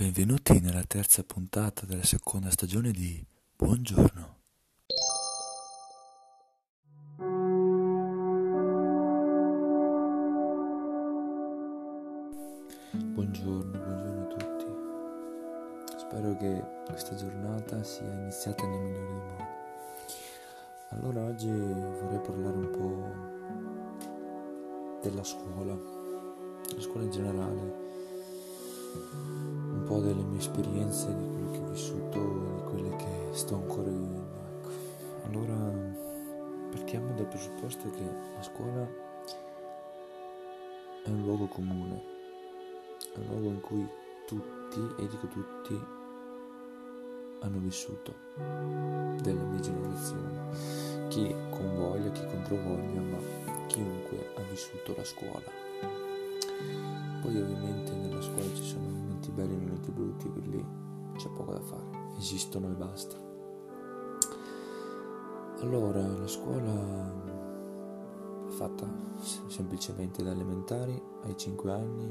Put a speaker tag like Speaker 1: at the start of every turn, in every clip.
Speaker 1: Benvenuti nella terza puntata della seconda stagione di Buongiorno. Buongiorno, buongiorno a tutti. Spero che questa giornata sia iniziata nel migliore dei modi. Allora oggi vorrei parlare un po' della scuola, la scuola in generale un po' delle mie esperienze, di quello che ho vissuto e di quelle che sto ancora vivendo. Ecco. Allora partiamo dal presupposto che la scuola è un luogo comune, è un luogo in cui tutti, e dico tutti, hanno vissuto della mia generazione. Chi con voglia, chi contro voglia, ma chiunque ha vissuto la scuola. Poi ovviamente nella scuola ci sono momenti belli e momenti brutti, quindi c'è poco da fare, esistono e basta. Allora, la scuola è fatta semplicemente da elementari ai 5 anni,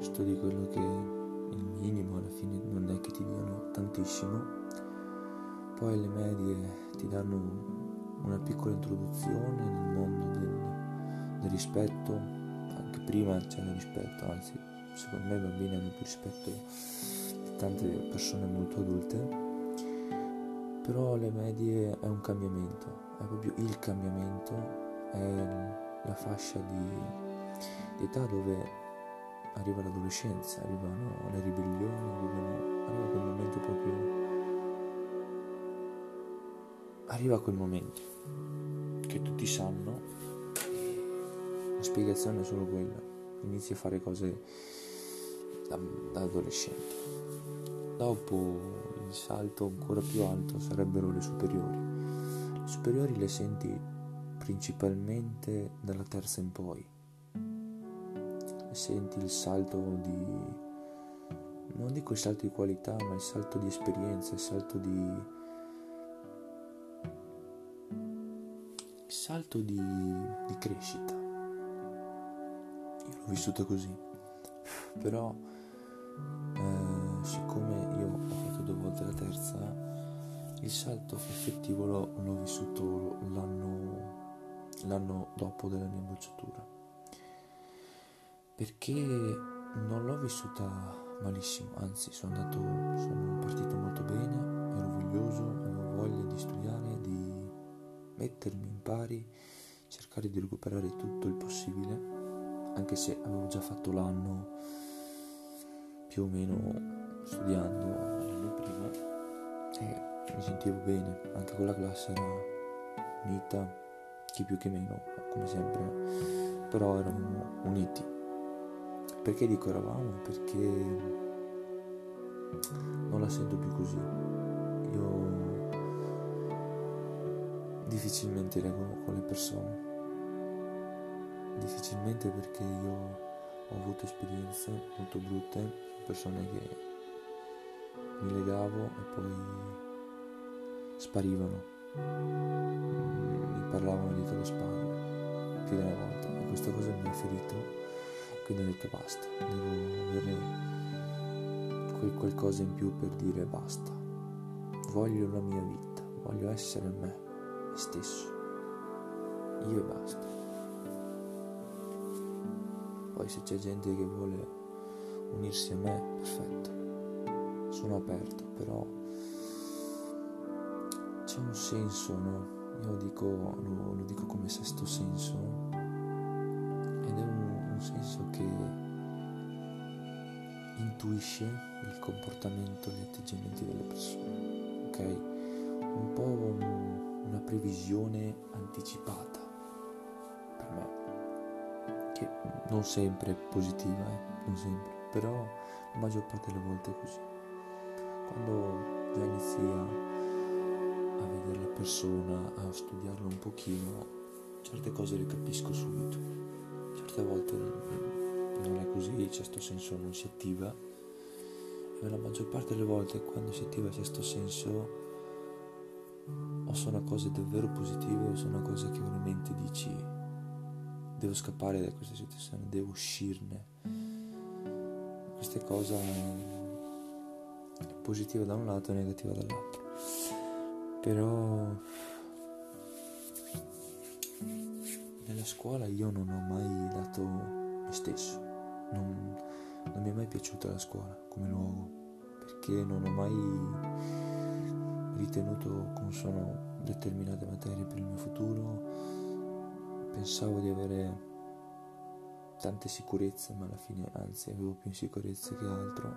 Speaker 1: studi quello che il minimo alla fine non è che ti diano tantissimo, poi alle medie ti danno una piccola introduzione nel mondo del, del rispetto, anche prima c'era rispetto, anzi secondo me i bambini hanno più rispetto di tante persone molto adulte, però le medie è un cambiamento, è proprio il cambiamento, è la fascia di, di età dove arriva l'adolescenza, arrivano le ribellioni, arrivano, arriva quel momento proprio... Arriva quel momento che tutti sanno la spiegazione è solo quella. Inizi a fare cose da, da adolescente. Dopo il salto ancora più alto sarebbero le superiori. Le superiori le senti principalmente dalla terza in poi. Senti il salto di... non dico il salto di qualità, ma il salto di esperienza, il salto di... il salto di, di crescita l'ho vissuta così. Però, eh, siccome io ho fatto due volte la terza, il salto effettivo l'ho, l'ho vissuto l'anno, l'anno dopo della mia bocciatura. Perché non l'ho vissuta malissimo, anzi sono andato, sono partito molto bene, ero voglioso, avevo voglia di studiare, di mettermi in pari, cercare di recuperare tutto il possibile anche se avevo già fatto l'anno più o meno studiando l'anno prima e mi sentivo bene, anche con la classe era unita, chi più che meno, come sempre, però eravamo uniti. Perché dico eravamo? Perché non la sento più così. Io difficilmente leggo con le persone difficilmente perché io ho avuto esperienze molto brutte, persone che mi legavo e poi sparivano, mi parlavano dietro le spalle più di una volta. E questa cosa mi ha ferito, quindi ho detto basta, devo avere quel qualcosa in più per dire basta, voglio la mia vita, voglio essere me, me stesso, io e basta. Poi se c'è gente che vuole unirsi a me, perfetto. Sono aperto, però c'è un senso, no? Io dico, lo, lo dico come sesto senso ed è un, un senso che intuisce il comportamento, gli atteggiamenti delle persone, ok? Un po' un, una previsione anticipata per me che non sempre è positiva, eh, non sempre, però la maggior parte delle volte è così. Quando già inizi a, a vedere la persona, a studiarla un pochino, certe cose le capisco subito. Certe volte non è così, il sesto senso non si attiva e la maggior parte delle volte quando si attiva il sesto senso o sono cose davvero positive o sono cose che veramente dici devo scappare da questa situazione, devo uscirne. Queste cose positiva da un lato e negativa dall'altro. Però nella scuola io non ho mai dato me stesso, non, non mi è mai piaciuta la scuola come luogo, perché non ho mai ritenuto consono determinate materie per il mio futuro, pensavo di avere tante sicurezze, ma alla fine anzi avevo più insicurezze che altro.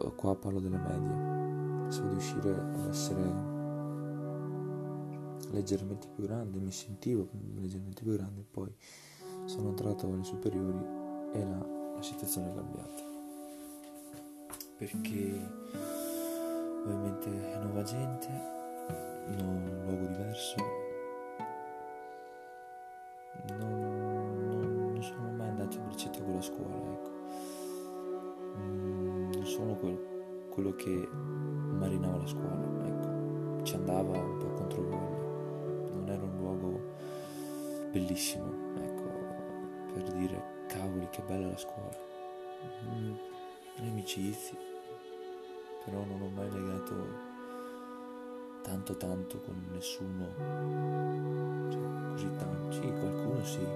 Speaker 1: E qua parlo delle medie, pensavo di uscire ad essere leggermente più grande, mi sentivo leggermente più grande, poi sono entrato alle superiori e la, la situazione è cambiata. Perché ovviamente nuova gente, un luogo diverso, quello che marinava la scuola, ecco. Ci andava un po' contro voglia era un luogo bellissimo, ecco, per dire cavoli che bella la scuola. Mm, amicizie, però non ho mai legato tanto tanto con nessuno, cioè, così tanto, sì, qualcuno sì,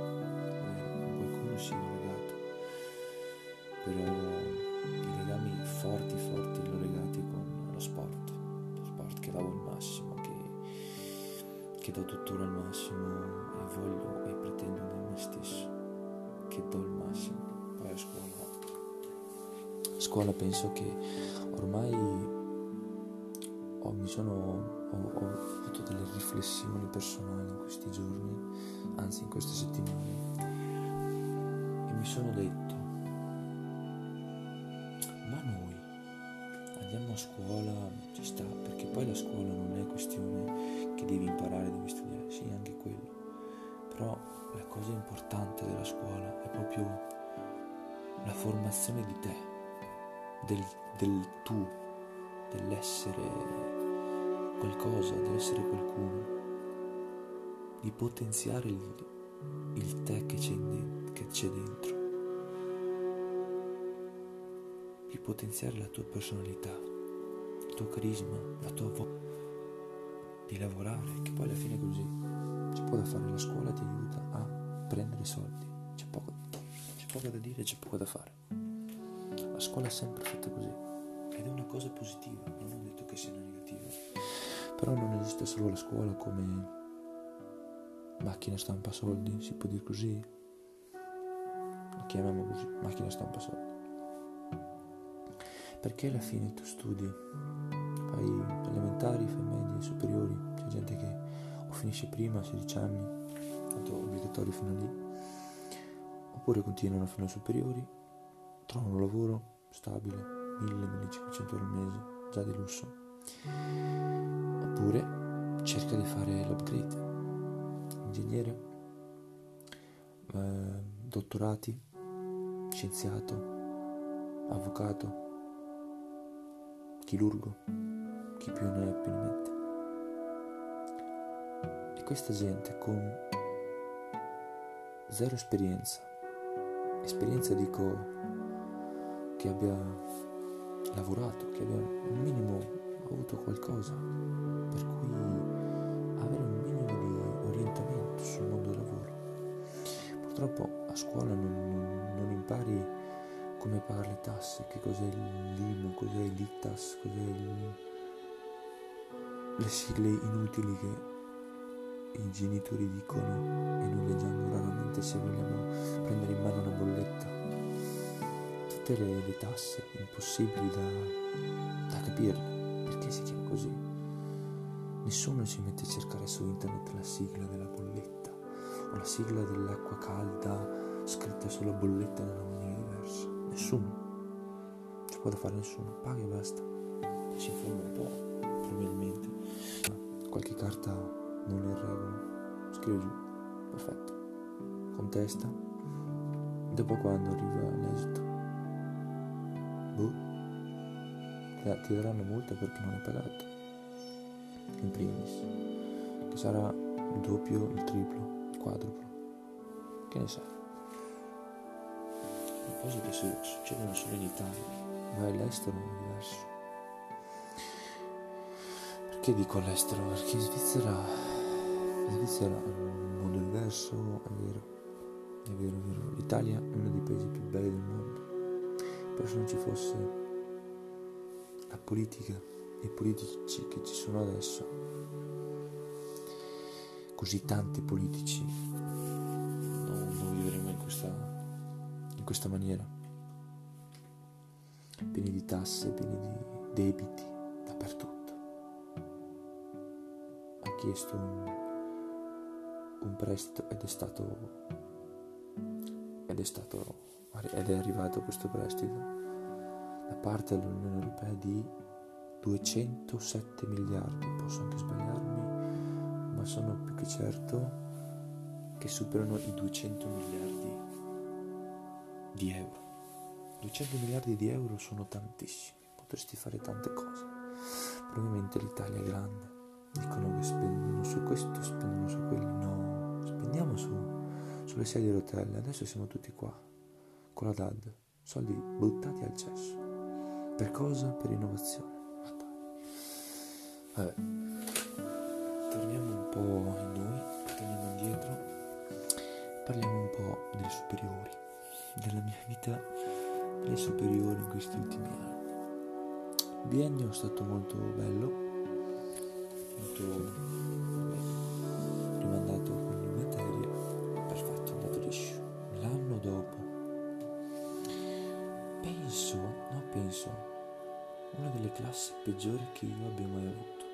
Speaker 1: che do tuttora il massimo e voglio e pretendo da me stesso, che do il massimo. Poi a scuola, a scuola penso che ormai ho, mi sono, ho, ho avuto delle riflessioni personali in questi giorni, anzi in queste settimane, e mi sono detto, ma noi andiamo a scuola, ci sta, perché poi la scuola non è questione che devi imparare, devi studiare, sì, anche quello. Però la cosa importante della scuola è proprio la formazione di te, del, del tu, dell'essere qualcosa, dell'essere qualcuno, di potenziare il, il te che c'è, che c'è dentro, di potenziare la tua personalità, il tuo carisma, la tua voce di lavorare, che poi alla fine è così. C'è poco da fare, la scuola ti aiuta a prendere i soldi, c'è poco, c'è poco da dire, c'è poco da fare. La scuola è sempre fatta così ed è una cosa positiva, non ho detto che sia negativa. Però non esiste solo la scuola come macchina stampa soldi, si può dire così. La chiamiamo così, macchina stampa soldi. Perché alla fine tu studi fai elementari, fai medie, superiori, c'è gente che o finisce prima, a 16 anni, tanto obbligatorio fino lì, oppure continuano fino a superiori, trovano un lavoro stabile, 1000-1500 euro al mese, già di lusso, oppure cerca di fare l'upgrade, ingegnere, eh, dottorati, scienziato, avvocato, chirurgo chi più ne ha più ne mette. E questa gente con zero esperienza, esperienza dico che abbia lavorato, che abbia un minimo avuto qualcosa, per cui avere un minimo di orientamento sul mondo del lavoro. Purtroppo a scuola non, non, non impari come pagare le tasse, che cos'è l'IMU, cos'è l'ITAS, cos'è il le sigle inutili che i genitori dicono e noi leggiamo raramente se vogliamo prendere in mano una bolletta. Tutte le, le tasse impossibili da, da capirle, perché si chiama così. Nessuno si mette a cercare su internet la sigla della bolletta o la sigla dell'acqua calda scritta sulla bolletta diversa. Nessuno. Ci può da fare nessuno. Paga e basta. Si informa un po', probabilmente. Qualche carta non è in regola, scrive giù, perfetto, contesta, dopo quando arriva l'esito, boh, ti daranno multa perché non hai pagato, in primis, che sarà il doppio, il triplo, il quadruplo, che ne sai? Cose che succedono solo in Italia, vai all'estero è diverso. Perché dico all'estero? Perché in Svizzera, in Svizzera è un mondo diverso, è vero, è vero, è vero. L'Italia è uno dei paesi più belli del mondo. Però se non ci fosse la politica, i politici che ci sono adesso, così tanti politici, non, non vivremo in questa, in questa maniera. Pieni di tasse, pieni di debiti, dappertutto. Ha chiesto un, un prestito ed è stato ed è stato ed è arrivato questo prestito da parte dell'Unione Europea di 207 miliardi, posso anche sbagliarmi, ma sono più che certo che superano i 200 miliardi di euro. 200 miliardi di euro sono tantissimi, potresti fare tante cose. Probabilmente l'Italia è grande, dicono che spendono su questo, spendono su quello, no, spendiamo su, sulle sedie a rotelle, adesso siamo tutti qua, con la DAD, soldi buttati al cesso. Per cosa? Per innovazione. Vabbè, torniamo un po' in noi, torniamo indietro, parliamo un po' delle superiori, della mia vita delle superiori in questi ultimi anni. Biennio è stato molto bello, molto rimandato con le materie, perfetto, è andato liscio. L'anno dopo, penso, no penso, una delle classi peggiori che io abbia mai avuto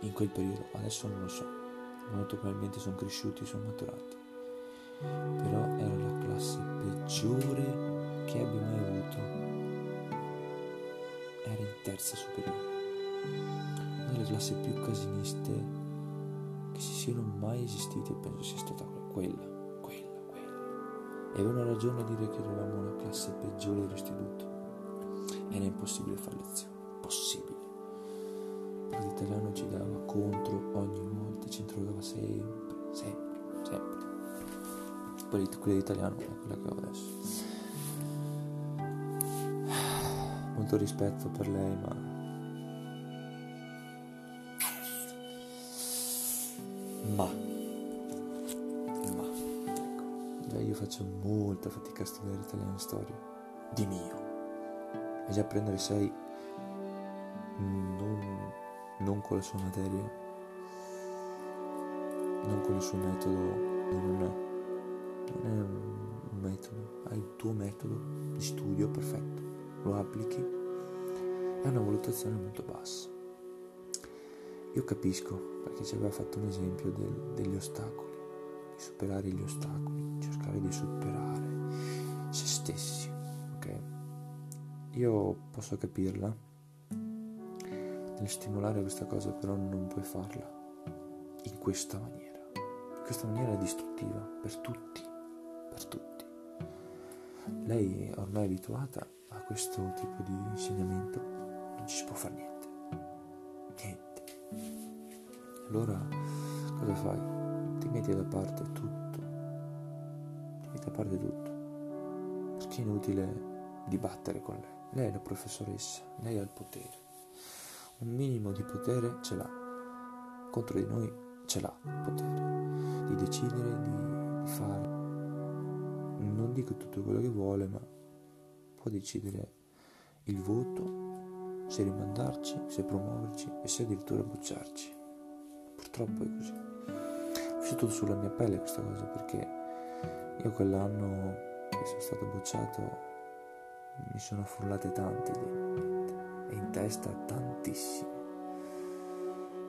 Speaker 1: in quel periodo, adesso non lo so, molto probabilmente sono cresciuti, sono maturati, però era la classe peggiore che abbia mai avuto, era in terza superiore, una delle classi più casiniste che si siano mai esistite, penso sia stata quella, quella, quella. E avevano ragione a dire che eravamo la classe peggiore dell'istituto, era impossibile fare lezione, possibile l'italiano ci dava contro ogni volta, ci interrogava sempre, sempre. Quella d'italiano è quella che ho adesso. Molto rispetto per lei, ma ma. Ma. Ecco. Io faccio molta fatica a studiare italiano e storia di mio. E già prendere 6 non non con le sue materie, non con il suo metodo, non non è un metodo, hai il tuo metodo di studio perfetto, lo applichi, è una valutazione molto bassa. Io capisco perché ci aveva fatto un esempio del, degli ostacoli, di superare gli ostacoli, cercare di superare se stessi, ok? Io posso capirla nel stimolare questa cosa però non puoi farla in questa maniera. Questa maniera è distruttiva per tutti, per tutti. Lei è ormai abituata a questo tipo di insegnamento, non ci si può fare niente. Niente. Allora cosa fai? Ti metti da parte tutto. Ti metti da parte tutto. Perché è inutile dibattere con lei. Lei è la professoressa, lei ha il potere un minimo di potere ce l'ha, contro di noi ce l'ha il potere di decidere, di, di fare, non dico tutto quello che vuole, ma può decidere il voto, se rimandarci, se promuoverci e se addirittura bocciarci. Purtroppo è così. Ho vissuto sulla mia pelle questa cosa perché io quell'anno che sono stato bocciato mi sono frullate tante idee e in testa tantissime.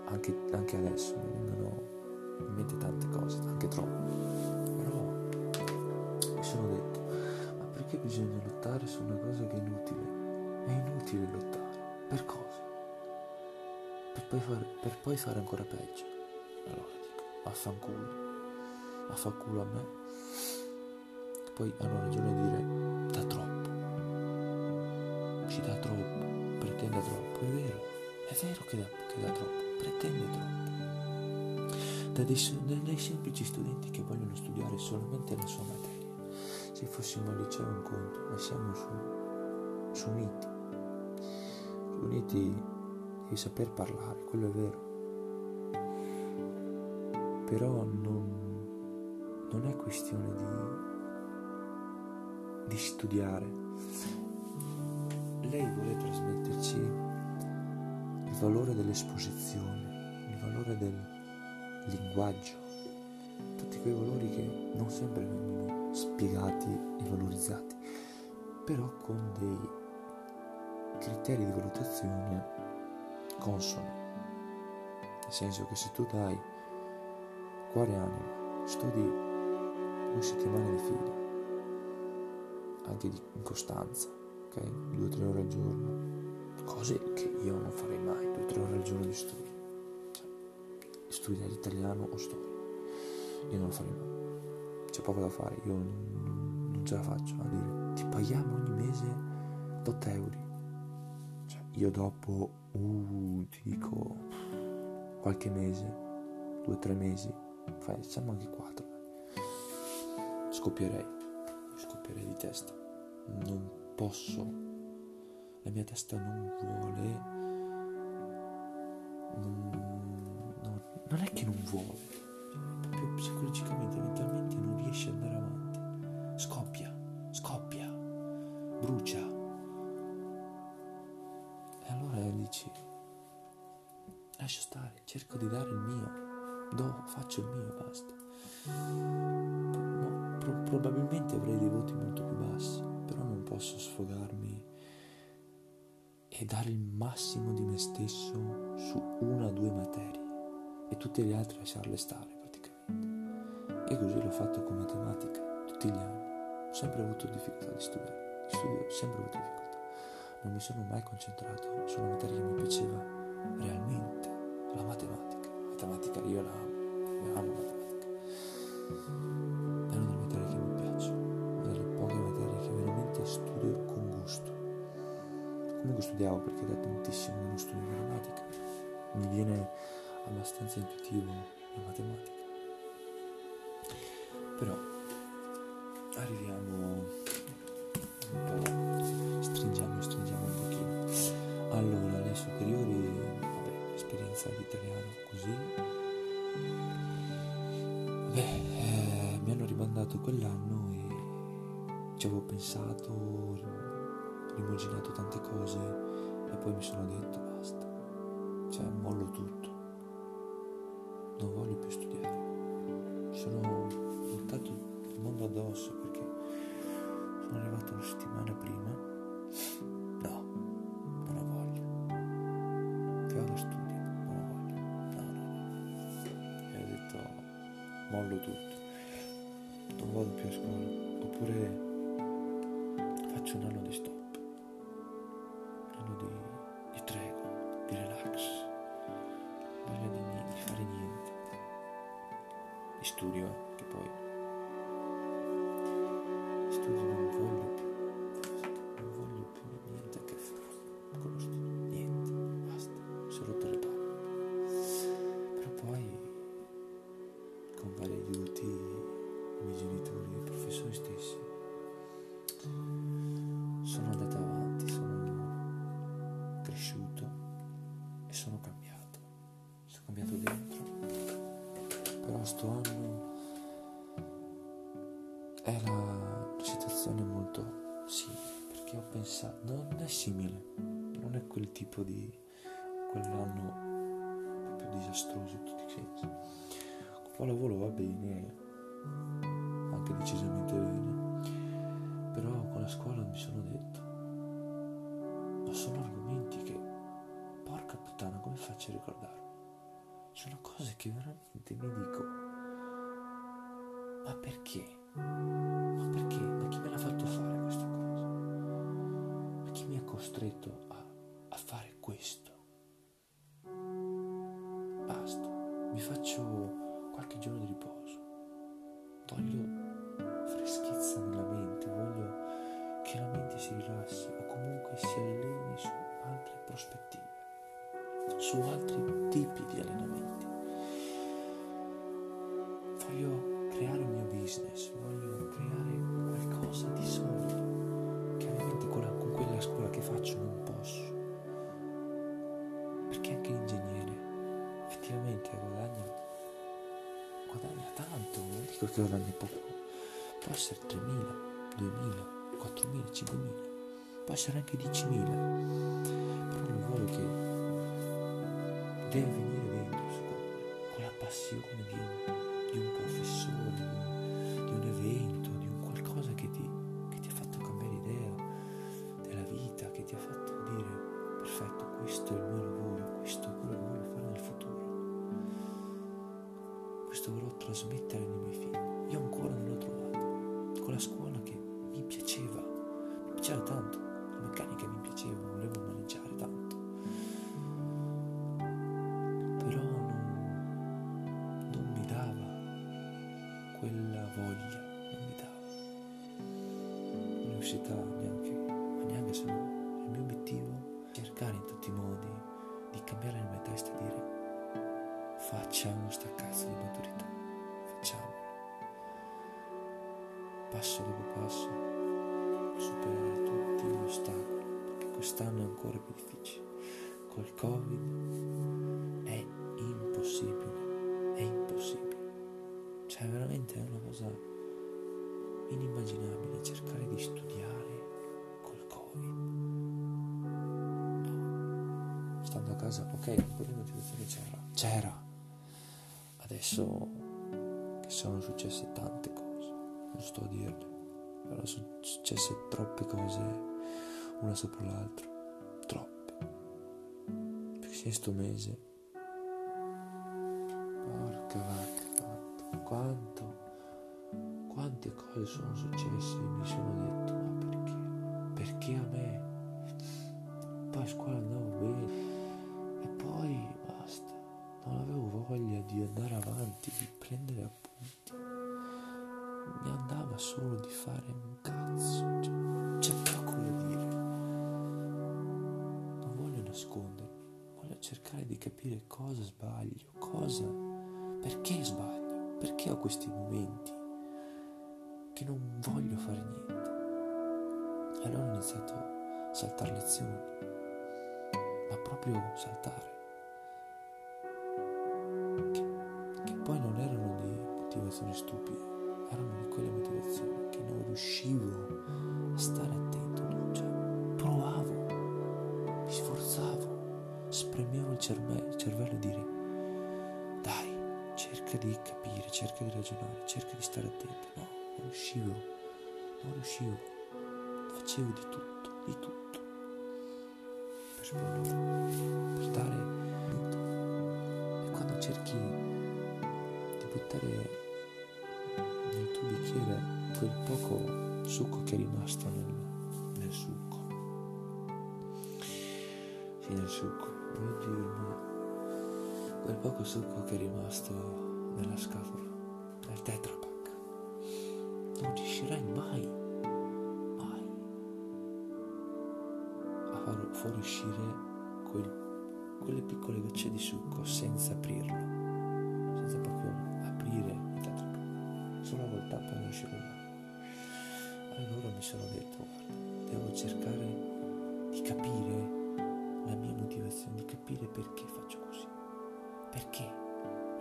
Speaker 1: Anche, anche adesso mi vengono in mente tante cose, anche troppe. Però sono detto, ma perché bisogna lottare su una cosa che è inutile? È inutile lottare. Per cosa? Per poi fare, per poi fare ancora peggio. Allora dico, affanculo. Affanculo a me. Poi hanno ragione di dire, da troppo. Ci dà troppo pretende troppo, è vero, è vero che dà, che dà troppo, pretende troppo. Da dei, dei semplici studenti che vogliono studiare solamente la sua materia. Se fossimo al liceo un conto, ma siamo su, su miti, Uniti devi saper parlare, quello è vero. Però non, non è questione di, di studiare. Lei vuole trasmetterci il valore dell'esposizione, il valore del linguaggio, tutti quei valori che non sempre vengono spiegati e valorizzati, però con dei criteri di valutazione consoni. Nel senso che se tu dai cuore e anima, studi due settimane di fila, anche di, costanza, ok? Due o tre ore al giorno, cose che io non farei mai, due o tre ore al giorno di studio. Cioè, studiare italiano o storia. Io non lo farei mai. Poco da fare, io non, ce la faccio a dire ti paghiamo ogni mese 8 euro. Cioè, io dopo, uh, ti dico, qualche mese, due o tre mesi, fai, diciamo anche quattro, scoppierei, scoppierei di testa. Non posso, la mia testa non vuole, non, non, è che non vuole, psicologicamente, mentalmente non riesce ad andare avanti, scoppia, scoppia, brucia. E allora dici, lascio stare, cerco di dare il mio do, faccio il mio e basta. No, pro- probabilmente avrei dei voti molto più bassi, però non posso sfogarmi e dare il massimo di me stesso su una o due materie e tutte le altre lasciarle stare. E così l'ho fatto con matematica tutti gli anni. Ho sempre avuto difficoltà di studiare, di studio ho sempre avuto difficoltà. Non mi sono mai concentrato su una materia che mi piaceva realmente, la matematica. La matematica io la amo, io amo la matematica. È una delle materie che mi piacciono, una delle poche materie che veramente studio con gusto. Comunque studiavo perché da tantissimo non studio matematica. Mi viene abbastanza intuitivo la matematica. Però arriviamo un po', stringiamo, stringiamo un pochino. Allora, le superiori, vabbè, esperienza di italiano così. Vabbè, eh, mi hanno rimandato quell'anno e ci avevo pensato, rimuginato tante cose e poi mi sono detto basta, cioè mollo tutto, non voglio più studiare. Sono buttato il mondo addosso perché sono arrivato una settimana prima. No, non ho voglia. Che vado studio, non ho voglia. No, no, no. E ho detto mollo tutto. Non vado più a scuola. Oppure faccio un anno di stop. Un anno di, di tregua, di relax. Di studio, che poi è simile non è quel tipo di quell'anno proprio disastroso in tutti i sensi con pallavolo va bene anche decisamente bene però con la scuola mi sono detto ma sono argomenti che porca puttana come faccio a ricordarmi sono cose che veramente mi dico ma perché ma perché? Ma chi me l'ha fatto fare questa cosa? Costretto a, a fare questo? Basta, mi faccio qualche giorno di riposo. Voglio freschezza nella mente, voglio che la mente si rilassi o comunque si alleni su altre prospettive, su altri tipi di ne poco, può essere 3.000, 2.000, 4.000, 5.000, può essere anche 10.000, però un lavoro che deve venire dentro, con la passione di un, di un professore, di un, di un evento, di un qualcosa che ti, che ti ha fatto cambiare idea della vita, che ti ha fatto dire, perfetto, questo è il mio lavoro, questo è quello che voglio fare nel futuro, questo vorrò trasmettere ai miei figli. Trovato, con ancora più difficile. Col covid è impossibile è impossibile. Cioè veramente è una cosa inimmaginabile cercare di studiare col covid. Stando a casa ok un po' motivazione c'era c'era. Adesso che sono successe tante cose non sto a dirle, però sono successe troppe cose una sopra l'altra. Sto mese, porca vacca, quanto, quante cose sono successe e mi sono detto, ma perché? Perché a me? Poi a scuola andavo bene. E poi basta, non avevo voglia di andare avanti, di prendere appunti. Mi andava solo di fare un cazzo, cioè, c'è poco da dire. Non voglio nascondermi, voglio cercare di capire cosa sbaglio, cosa, perché sbaglio, perché ho questi momenti che non voglio fare niente. Allora ho iniziato a saltare lezioni, ma proprio saltare. Che, poi non erano di motivazioni stupide erano di quelle motivazioni che non riuscivo a stare attento, cioè provavo, il cervello, e dire dai, cerca di capire, cerca di ragionare, cerca di stare attento, no, non riuscivo, non riuscivo, facevo di tutto, di tutto per esplorare, per dare tutto. E quando cerchi di buttare nel tuo bicchiere quel poco succo che è rimasto nel, nel succo. Sì, nel succo. Mio Dio mio. Quel poco succo che è rimasto nella scatola, nel Tetra Pak. Non riuscirai mai, mai a far fuoriuscire quel, quelle piccole gocce di succo senza aprirlo, senza proprio aprire il Tetra Pak solo col tappo non riuscivo mai. Allora mi sono detto, guarda, devo cercare di capire di capire perché faccio così. Perché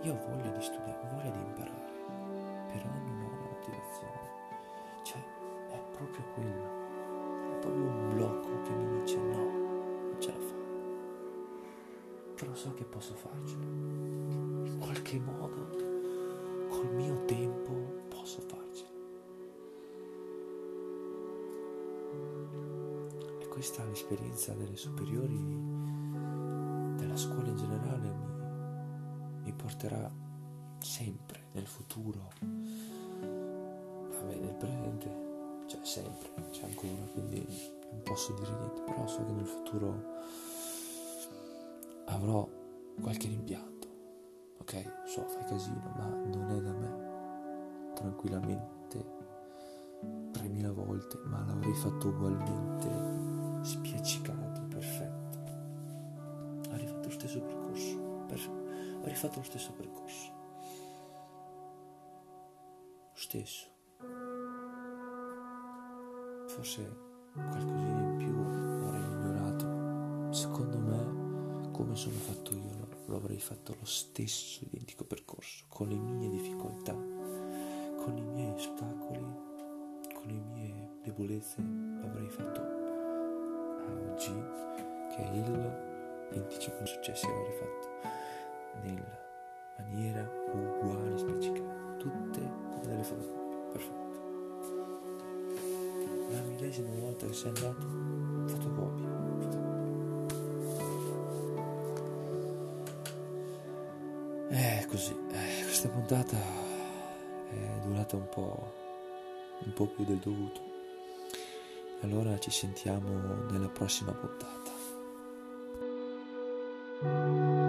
Speaker 1: io ho voglia di studiare, ho voglia di imparare, però non ho una motivazione. Cioè, è proprio quello, è proprio un blocco che mi dice no, non ce la fa. Però so che posso farcela. In qualche modo, col mio tempo, posso farcela. E questa è l'esperienza delle superiori, scuola in generale, mi, mi porterà sempre nel futuro, vabbè nel presente, cioè sempre, c'è ancora, quindi non posso dire niente, però so che nel futuro avrò qualche rimpianto, ok? So, fai casino, ma non è da me. Tranquillamente 3000 volte, ma l'avrei fatto ugualmente spiaccicato, stesso percorso, per... avrei fatto lo stesso percorso. Lo stesso. Forse qualcosina in più avrei ignorato. Secondo me, come sono fatto io, lo avrei fatto lo stesso identico percorso, con le mie difficoltà con i miei ostacoli, con le mie debolezze, avrei fatto oggi, che è il 25 successi, avrei fatto nella maniera uguale, specifica, tutte delle fotocopie, perfetto. La millesima volta che sei andato, fotocopia, Eh, così, eh, questa puntata è durata un po', un po' più del dovuto. Allora ci sentiamo nella prossima puntata. Música